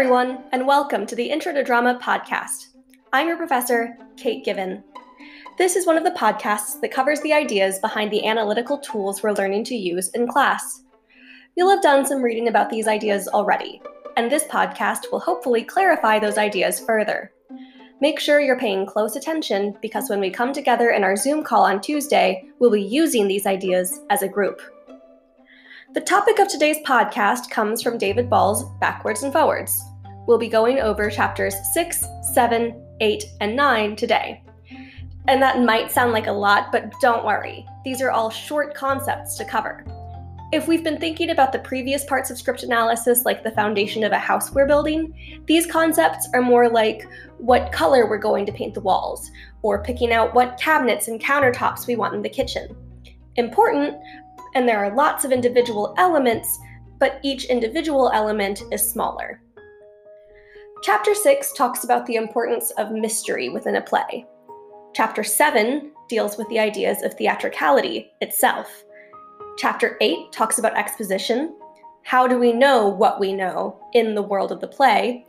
everyone, and welcome to the Intro to Drama podcast. I'm your professor, Kate Given. This is one of the podcasts that covers the ideas behind the analytical tools we're learning to use in class. You'll have done some reading about these ideas already, and this podcast will hopefully clarify those ideas further. Make sure you're paying close attention because when we come together in our Zoom call on Tuesday, we'll be using these ideas as a group. The topic of today's podcast comes from David Ball's Backwards and Forwards. We'll be going over chapters 6, 7, 8, and 9 today. And that might sound like a lot, but don't worry. These are all short concepts to cover. If we've been thinking about the previous parts of script analysis, like the foundation of a house we're building, these concepts are more like what color we're going to paint the walls, or picking out what cabinets and countertops we want in the kitchen. Important, and there are lots of individual elements, but each individual element is smaller. Chapter 6 talks about the importance of mystery within a play. Chapter 7 deals with the ideas of theatricality itself. Chapter 8 talks about exposition. How do we know what we know in the world of the play?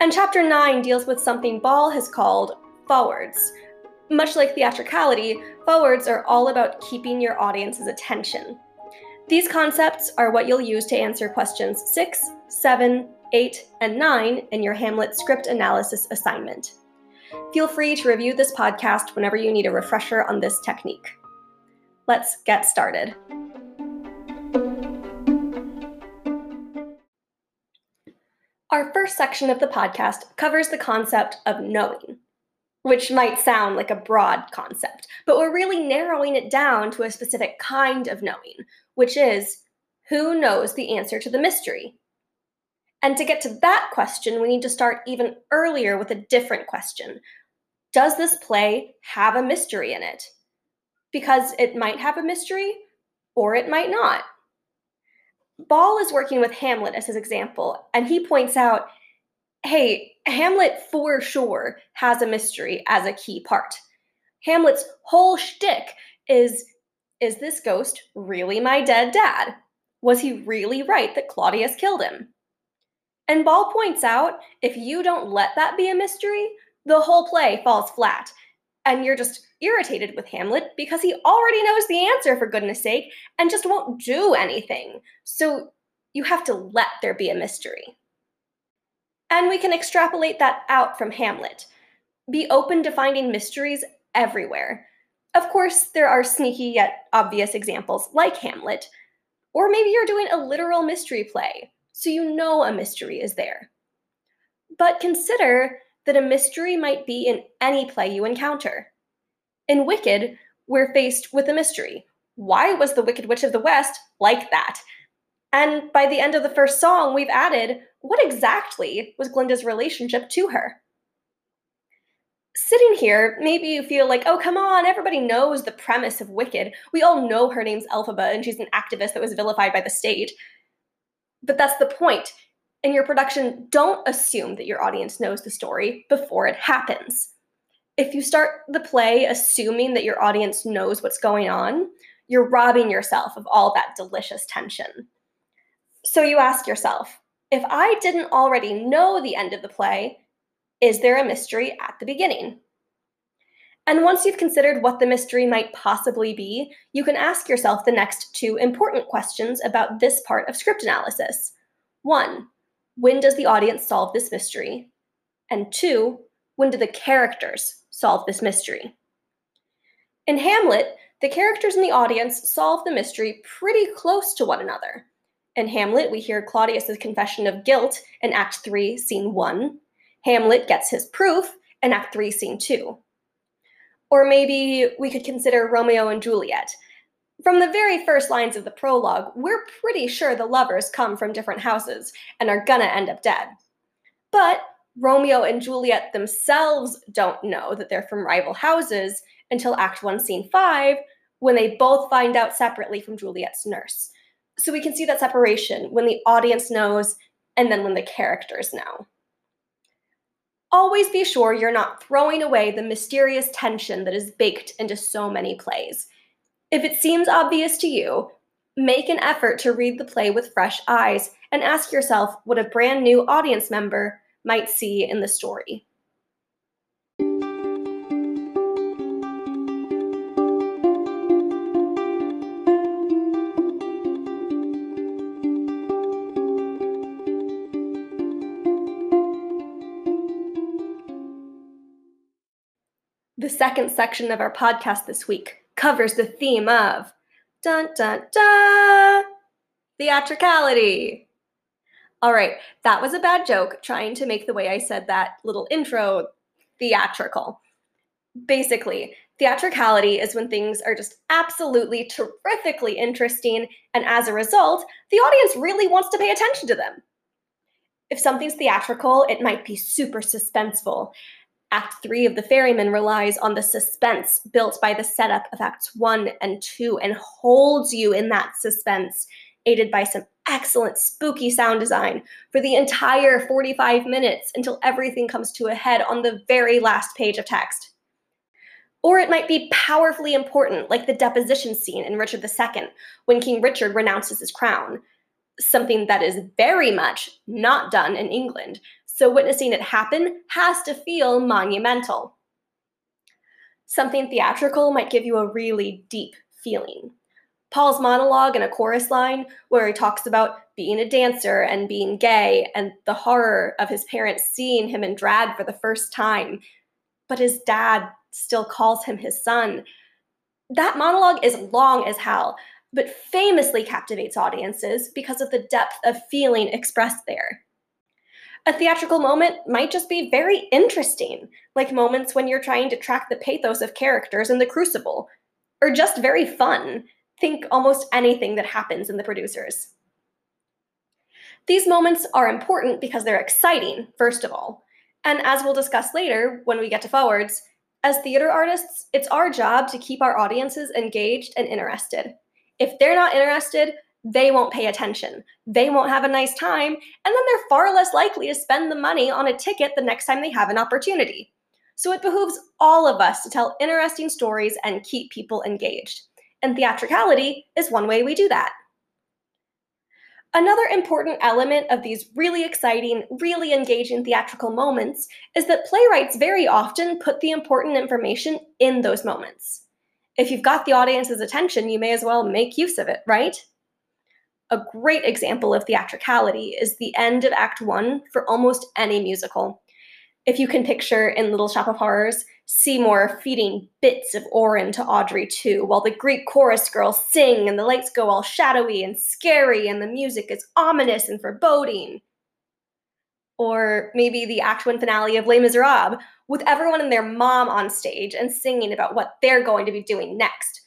And chapter 9 deals with something Ball has called forwards, much like theatricality, forwards are all about keeping your audience's attention. These concepts are what you'll use to answer questions 6, 7, 8, and 9 in your Hamlet script analysis assignment. Feel free to review this podcast whenever you need a refresher on this technique. Let's get started. Our first section of the podcast covers the concept of knowing which might sound like a broad concept, but we're really narrowing it down to a specific kind of knowing, which is who knows the answer to the mystery? And to get to that question, we need to start even earlier with a different question Does this play have a mystery in it? Because it might have a mystery, or it might not. Ball is working with Hamlet as his example, and he points out hey, Hamlet for sure has a mystery as a key part. Hamlet's whole shtick is is this ghost really my dead dad? Was he really right that Claudius killed him? And Ball points out if you don't let that be a mystery, the whole play falls flat. And you're just irritated with Hamlet because he already knows the answer, for goodness sake, and just won't do anything. So you have to let there be a mystery. And we can extrapolate that out from Hamlet. Be open to finding mysteries everywhere. Of course, there are sneaky yet obvious examples like Hamlet. Or maybe you're doing a literal mystery play, so you know a mystery is there. But consider that a mystery might be in any play you encounter. In Wicked, we're faced with a mystery. Why was the Wicked Witch of the West like that? And by the end of the first song, we've added what exactly was Glinda's relationship to her? Sitting here, maybe you feel like, oh, come on, everybody knows the premise of Wicked. We all know her name's Elphaba and she's an activist that was vilified by the state. But that's the point. In your production, don't assume that your audience knows the story before it happens. If you start the play assuming that your audience knows what's going on, you're robbing yourself of all that delicious tension. So you ask yourself if I didn't already know the end of the play, is there a mystery at the beginning? And once you've considered what the mystery might possibly be, you can ask yourself the next two important questions about this part of script analysis. One, when does the audience solve this mystery? And two, when do the characters solve this mystery? In Hamlet, the characters in the audience solve the mystery pretty close to one another. In Hamlet, we hear Claudius's confession of guilt in Act 3, Scene 1. Hamlet gets his proof in Act 3, Scene 2. Or maybe we could consider Romeo and Juliet. From the very first lines of the prologue, we're pretty sure the lovers come from different houses and are gonna end up dead. But Romeo and Juliet themselves don't know that they're from rival houses until Act 1, Scene 5, when they both find out separately from Juliet's nurse. So we can see that separation when the audience knows and then when the characters know. Always be sure you're not throwing away the mysterious tension that is baked into so many plays. If it seems obvious to you, Make an effort to read the play with fresh eyes and ask yourself what a brand new audience member might see in the story. Second section of our podcast this week covers the theme of dun dun dun theatricality. All right, that was a bad joke trying to make the way I said that little intro theatrical. Basically, theatricality is when things are just absolutely terrifically interesting, and as a result, the audience really wants to pay attention to them. If something's theatrical, it might be super suspenseful, Act three of The Ferryman relies on the suspense built by the setup of Acts one and two and holds you in that suspense, aided by some excellent spooky sound design for the entire 45 minutes until everything comes to a head on the very last page of text. Or it might be powerfully important, like the deposition scene in Richard II, when King Richard renounces his crown, something that is very much not done in England, so witnessing it happen has to feel monumental. Something theatrical might give you a really deep feeling. Paul's monologue in a chorus line, where he talks about being a dancer and being gay and the horror of his parents seeing him in drag for the first time, but his dad still calls him his son. That monologue is long as hell, but famously captivates audiences because of the depth of feeling expressed there. A theatrical moment might just be very interesting, like moments when you're trying to track the pathos of characters in The Crucible, or just very fun. Think almost anything that happens in The Producers. These moments are important because they're exciting, first of all. And as we'll discuss later when we get to forwards, as theater artists, it's our job to keep our audiences engaged and interested. If they're not interested, they won't pay attention. They won't have a nice time, and then they're far less likely to spend the money on a ticket the next time they have an opportunity. So it behooves all of us to tell interesting stories and keep people engaged. And theatricality is one way we do that. Another important element of these really exciting, really engaging theatrical moments is that playwrights very often put the important information in those moments. If you've got the audience's attention, you may as well make use of it, right? A great example of theatricality is the end of Act One for almost any musical. If you can picture in Little Shop of Horrors, Seymour feeding bits of Orin to Audrey II, while the Greek chorus girls sing and the lights go all shadowy and scary and the music is ominous and foreboding. Or maybe the Act One finale of Les Miserables, with everyone and their mom on stage and singing about what they're going to be doing next.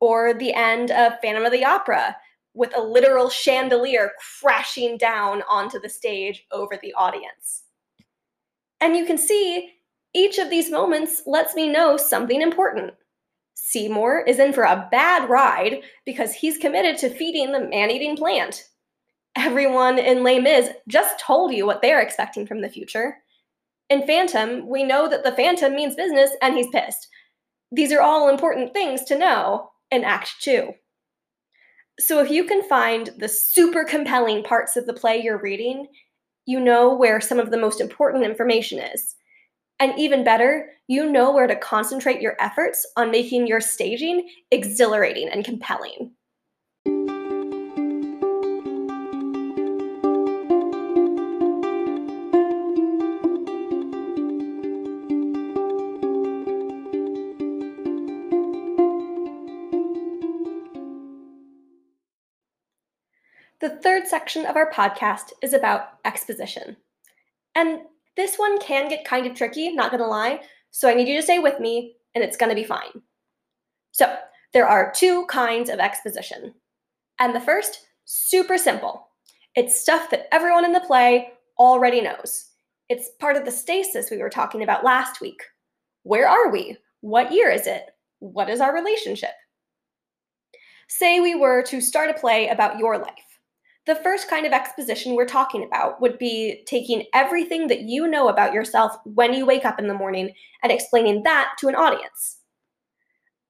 Or the end of Phantom of the Opera, with a literal chandelier crashing down onto the stage over the audience. And you can see each of these moments lets me know something important. Seymour is in for a bad ride because he's committed to feeding the man eating plant. Everyone in Les Mis just told you what they're expecting from the future. In Phantom, we know that the Phantom means business and he's pissed. These are all important things to know in Act 2. So if you can find the super compelling parts of the play you're reading, you know where some of the most important information is. And even better, you know where to concentrate your efforts on making your staging exhilarating and compelling. Section of our podcast is about exposition. And this one can get kind of tricky, not gonna lie, so I need you to stay with me and it's gonna be fine. So, there are two kinds of exposition. And the first, super simple. It's stuff that everyone in the play already knows. It's part of the stasis we were talking about last week. Where are we? What year is it? What is our relationship? Say we were to start a play about your life. The first kind of exposition we're talking about would be taking everything that you know about yourself when you wake up in the morning and explaining that to an audience.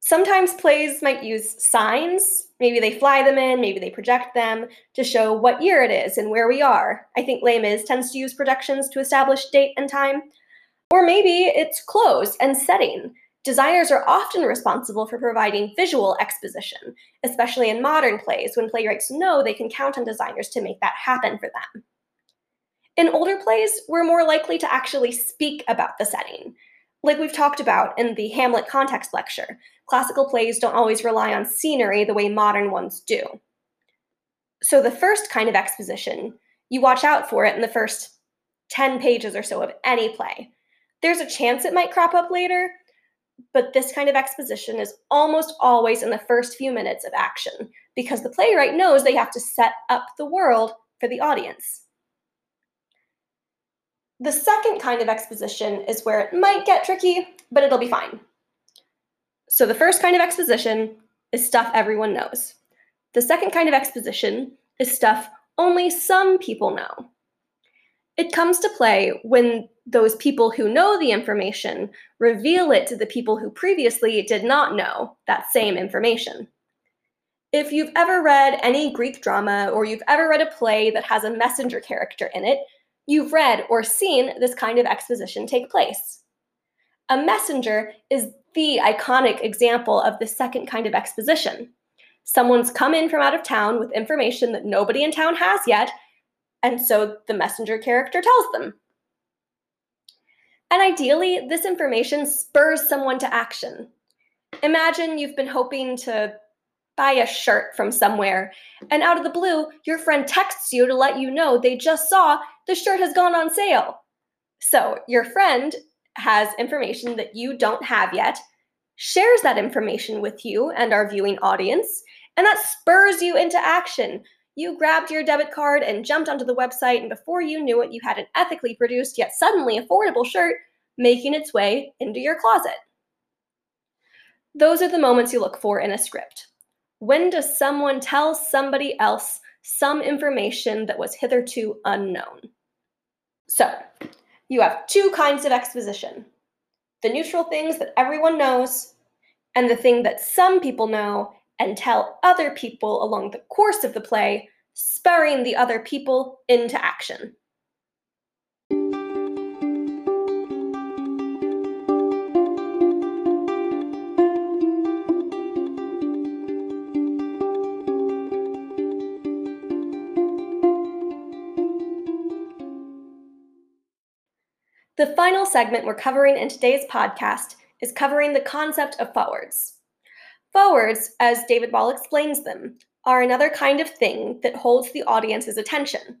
Sometimes plays might use signs. Maybe they fly them in, maybe they project them to show what year it is and where we are. I think Les Mis tends to use projections to establish date and time. Or maybe it's clothes and setting. Designers are often responsible for providing visual exposition, especially in modern plays when playwrights know they can count on designers to make that happen for them. In older plays, we're more likely to actually speak about the setting. Like we've talked about in the Hamlet context lecture, classical plays don't always rely on scenery the way modern ones do. So, the first kind of exposition, you watch out for it in the first 10 pages or so of any play. There's a chance it might crop up later, but this kind of exposition is almost always in the first few minutes of action because the playwright knows they have to set up the world for the audience. The second kind of exposition is where it might get tricky, but it'll be fine. So the first kind of exposition is stuff everyone knows. The second kind of exposition is stuff only some people know. It comes to play when those people who know the information reveal it to the people who previously did not know that same information. If you've ever read any Greek drama or you've ever read a play that has a messenger character in it, you've read or seen this kind of exposition take place. A messenger is the iconic example of the second kind of exposition. Someone's come in from out of town with information that nobody in town has yet, and so the messenger character tells them. And ideally, this information spurs someone to action. Imagine you've been hoping to buy a shirt from somewhere, and out of the blue, your friend texts you to let you know they just saw the shirt has gone on sale. So your friend has information that you don't have yet, shares that information with you and our viewing audience, and that spurs you into action. You grabbed your debit card and jumped onto the website, and before you knew it, you had an ethically produced yet suddenly affordable shirt making its way into your closet. Those are the moments you look for in a script. When does someone tell somebody else some information that was hitherto unknown? So, you have two kinds of exposition the neutral things that everyone knows, and the thing that some people know and tell other people along the course of the play, spurring the other people into action. The final segment we're covering in today's podcast is covering the concept of forwards. Forwards, as David Ball explains them, are another kind of thing that holds the audience's attention.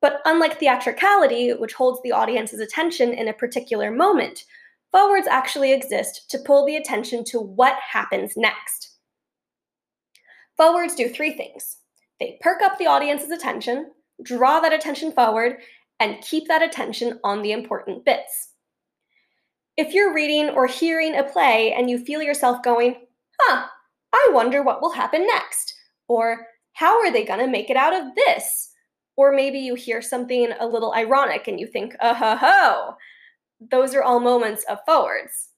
But unlike theatricality, which holds the audience's attention in a particular moment, forwards actually exist to pull the attention to what happens next. Forwards do three things they perk up the audience's attention, draw that attention forward, and keep that attention on the important bits. If you're reading or hearing a play and you feel yourself going, huh, I wonder what will happen next, or how are they going to make it out of this? Or maybe you hear something a little ironic and you think, uh ho ho. Those are all moments of forwards.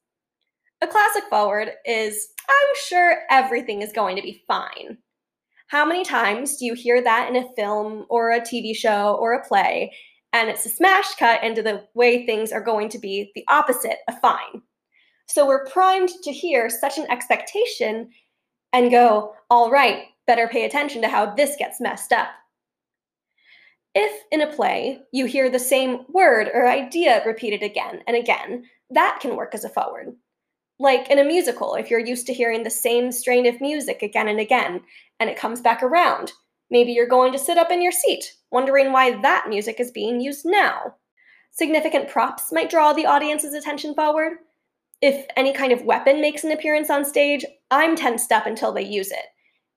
A classic forward is, I'm sure everything is going to be fine. How many times do you hear that in a film or a TV show or a play and it's a smash cut into the way things are going to be the opposite of fine. So we're primed to hear such an expectation and go, all right, better pay attention to how this gets messed up. If in a play you hear the same word or idea repeated again and again, that can work as a forward. Like in a musical, if you're used to hearing the same strain of music again and again, and it comes back around, maybe you're going to sit up in your seat wondering why that music is being used now. Significant props might draw the audience's attention forward. If any kind of weapon makes an appearance on stage, I'm tensed up until they use it.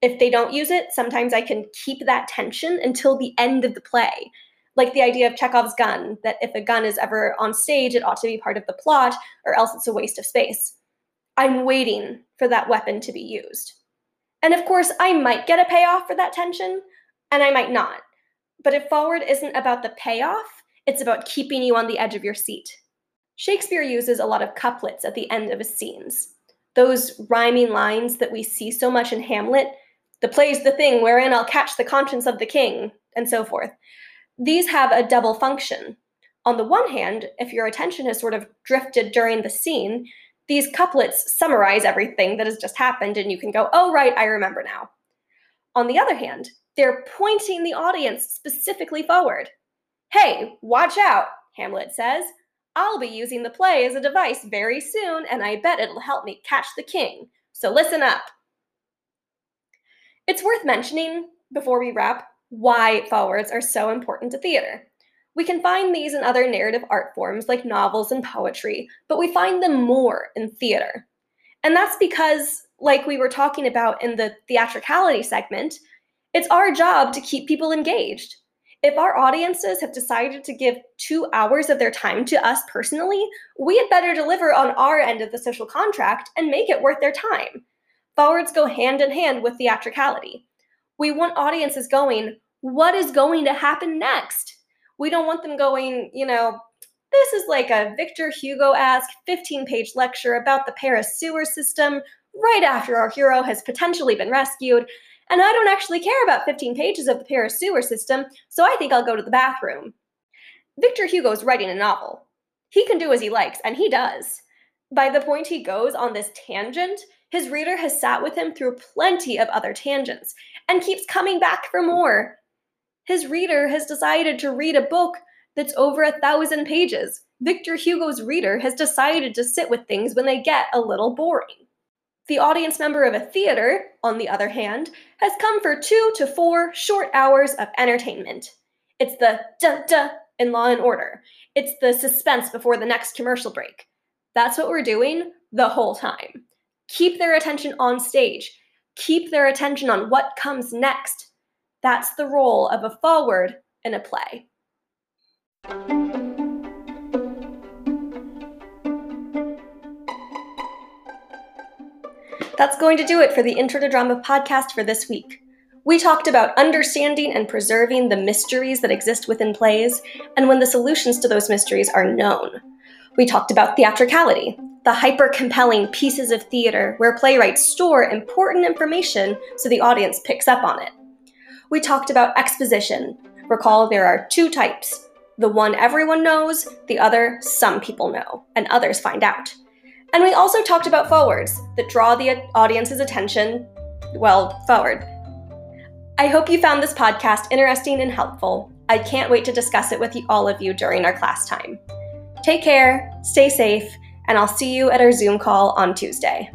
If they don't use it, sometimes I can keep that tension until the end of the play. Like the idea of Chekhov's gun, that if a gun is ever on stage, it ought to be part of the plot, or else it's a waste of space. I'm waiting for that weapon to be used. And of course, I might get a payoff for that tension, and I might not. But if forward isn't about the payoff, it's about keeping you on the edge of your seat. Shakespeare uses a lot of couplets at the end of his scenes. those rhyming lines that we see so much in Hamlet, the play's the thing wherein I'll catch the conscience of the king, and so forth. These have a double function. On the one hand, if your attention has sort of drifted during the scene, these couplets summarize everything that has just happened, and you can go, oh, right, I remember now. On the other hand, they're pointing the audience specifically forward. Hey, watch out, Hamlet says. I'll be using the play as a device very soon, and I bet it'll help me catch the king. So listen up. It's worth mentioning, before we wrap, why forwards are so important to theater. We can find these in other narrative art forms like novels and poetry, but we find them more in theater. And that's because, like we were talking about in the theatricality segment, it's our job to keep people engaged. If our audiences have decided to give two hours of their time to us personally, we had better deliver on our end of the social contract and make it worth their time. Forwards go hand in hand with theatricality. We want audiences going, what is going to happen next? We don't want them going, you know, this is like a Victor Hugo esque 15 page lecture about the Paris sewer system right after our hero has potentially been rescued. And I don't actually care about 15 pages of the Paris sewer system, so I think I'll go to the bathroom. Victor Hugo's writing a novel. He can do as he likes, and he does. By the point he goes on this tangent, his reader has sat with him through plenty of other tangents and keeps coming back for more. His reader has decided to read a book that's over a thousand pages. Victor Hugo's reader has decided to sit with things when they get a little boring. The audience member of a theater, on the other hand, has come for two to four short hours of entertainment. It's the duh duh in Law and Order. It's the suspense before the next commercial break. That's what we're doing the whole time. Keep their attention on stage. Keep their attention on what comes next. That's the role of a forward in a play. That's going to do it for the Intro to Drama podcast for this week. We talked about understanding and preserving the mysteries that exist within plays and when the solutions to those mysteries are known. We talked about theatricality, the hyper compelling pieces of theater where playwrights store important information so the audience picks up on it we talked about exposition. Recall there are two types the one everyone knows, the other some people know, and others find out. And we also talked about forwards that draw the audience's attention, well, forward. I hope you found this podcast interesting and helpful. I can't wait to discuss it with you, all of you during our class time. Take care, stay safe, and I'll see you at our Zoom call on Tuesday.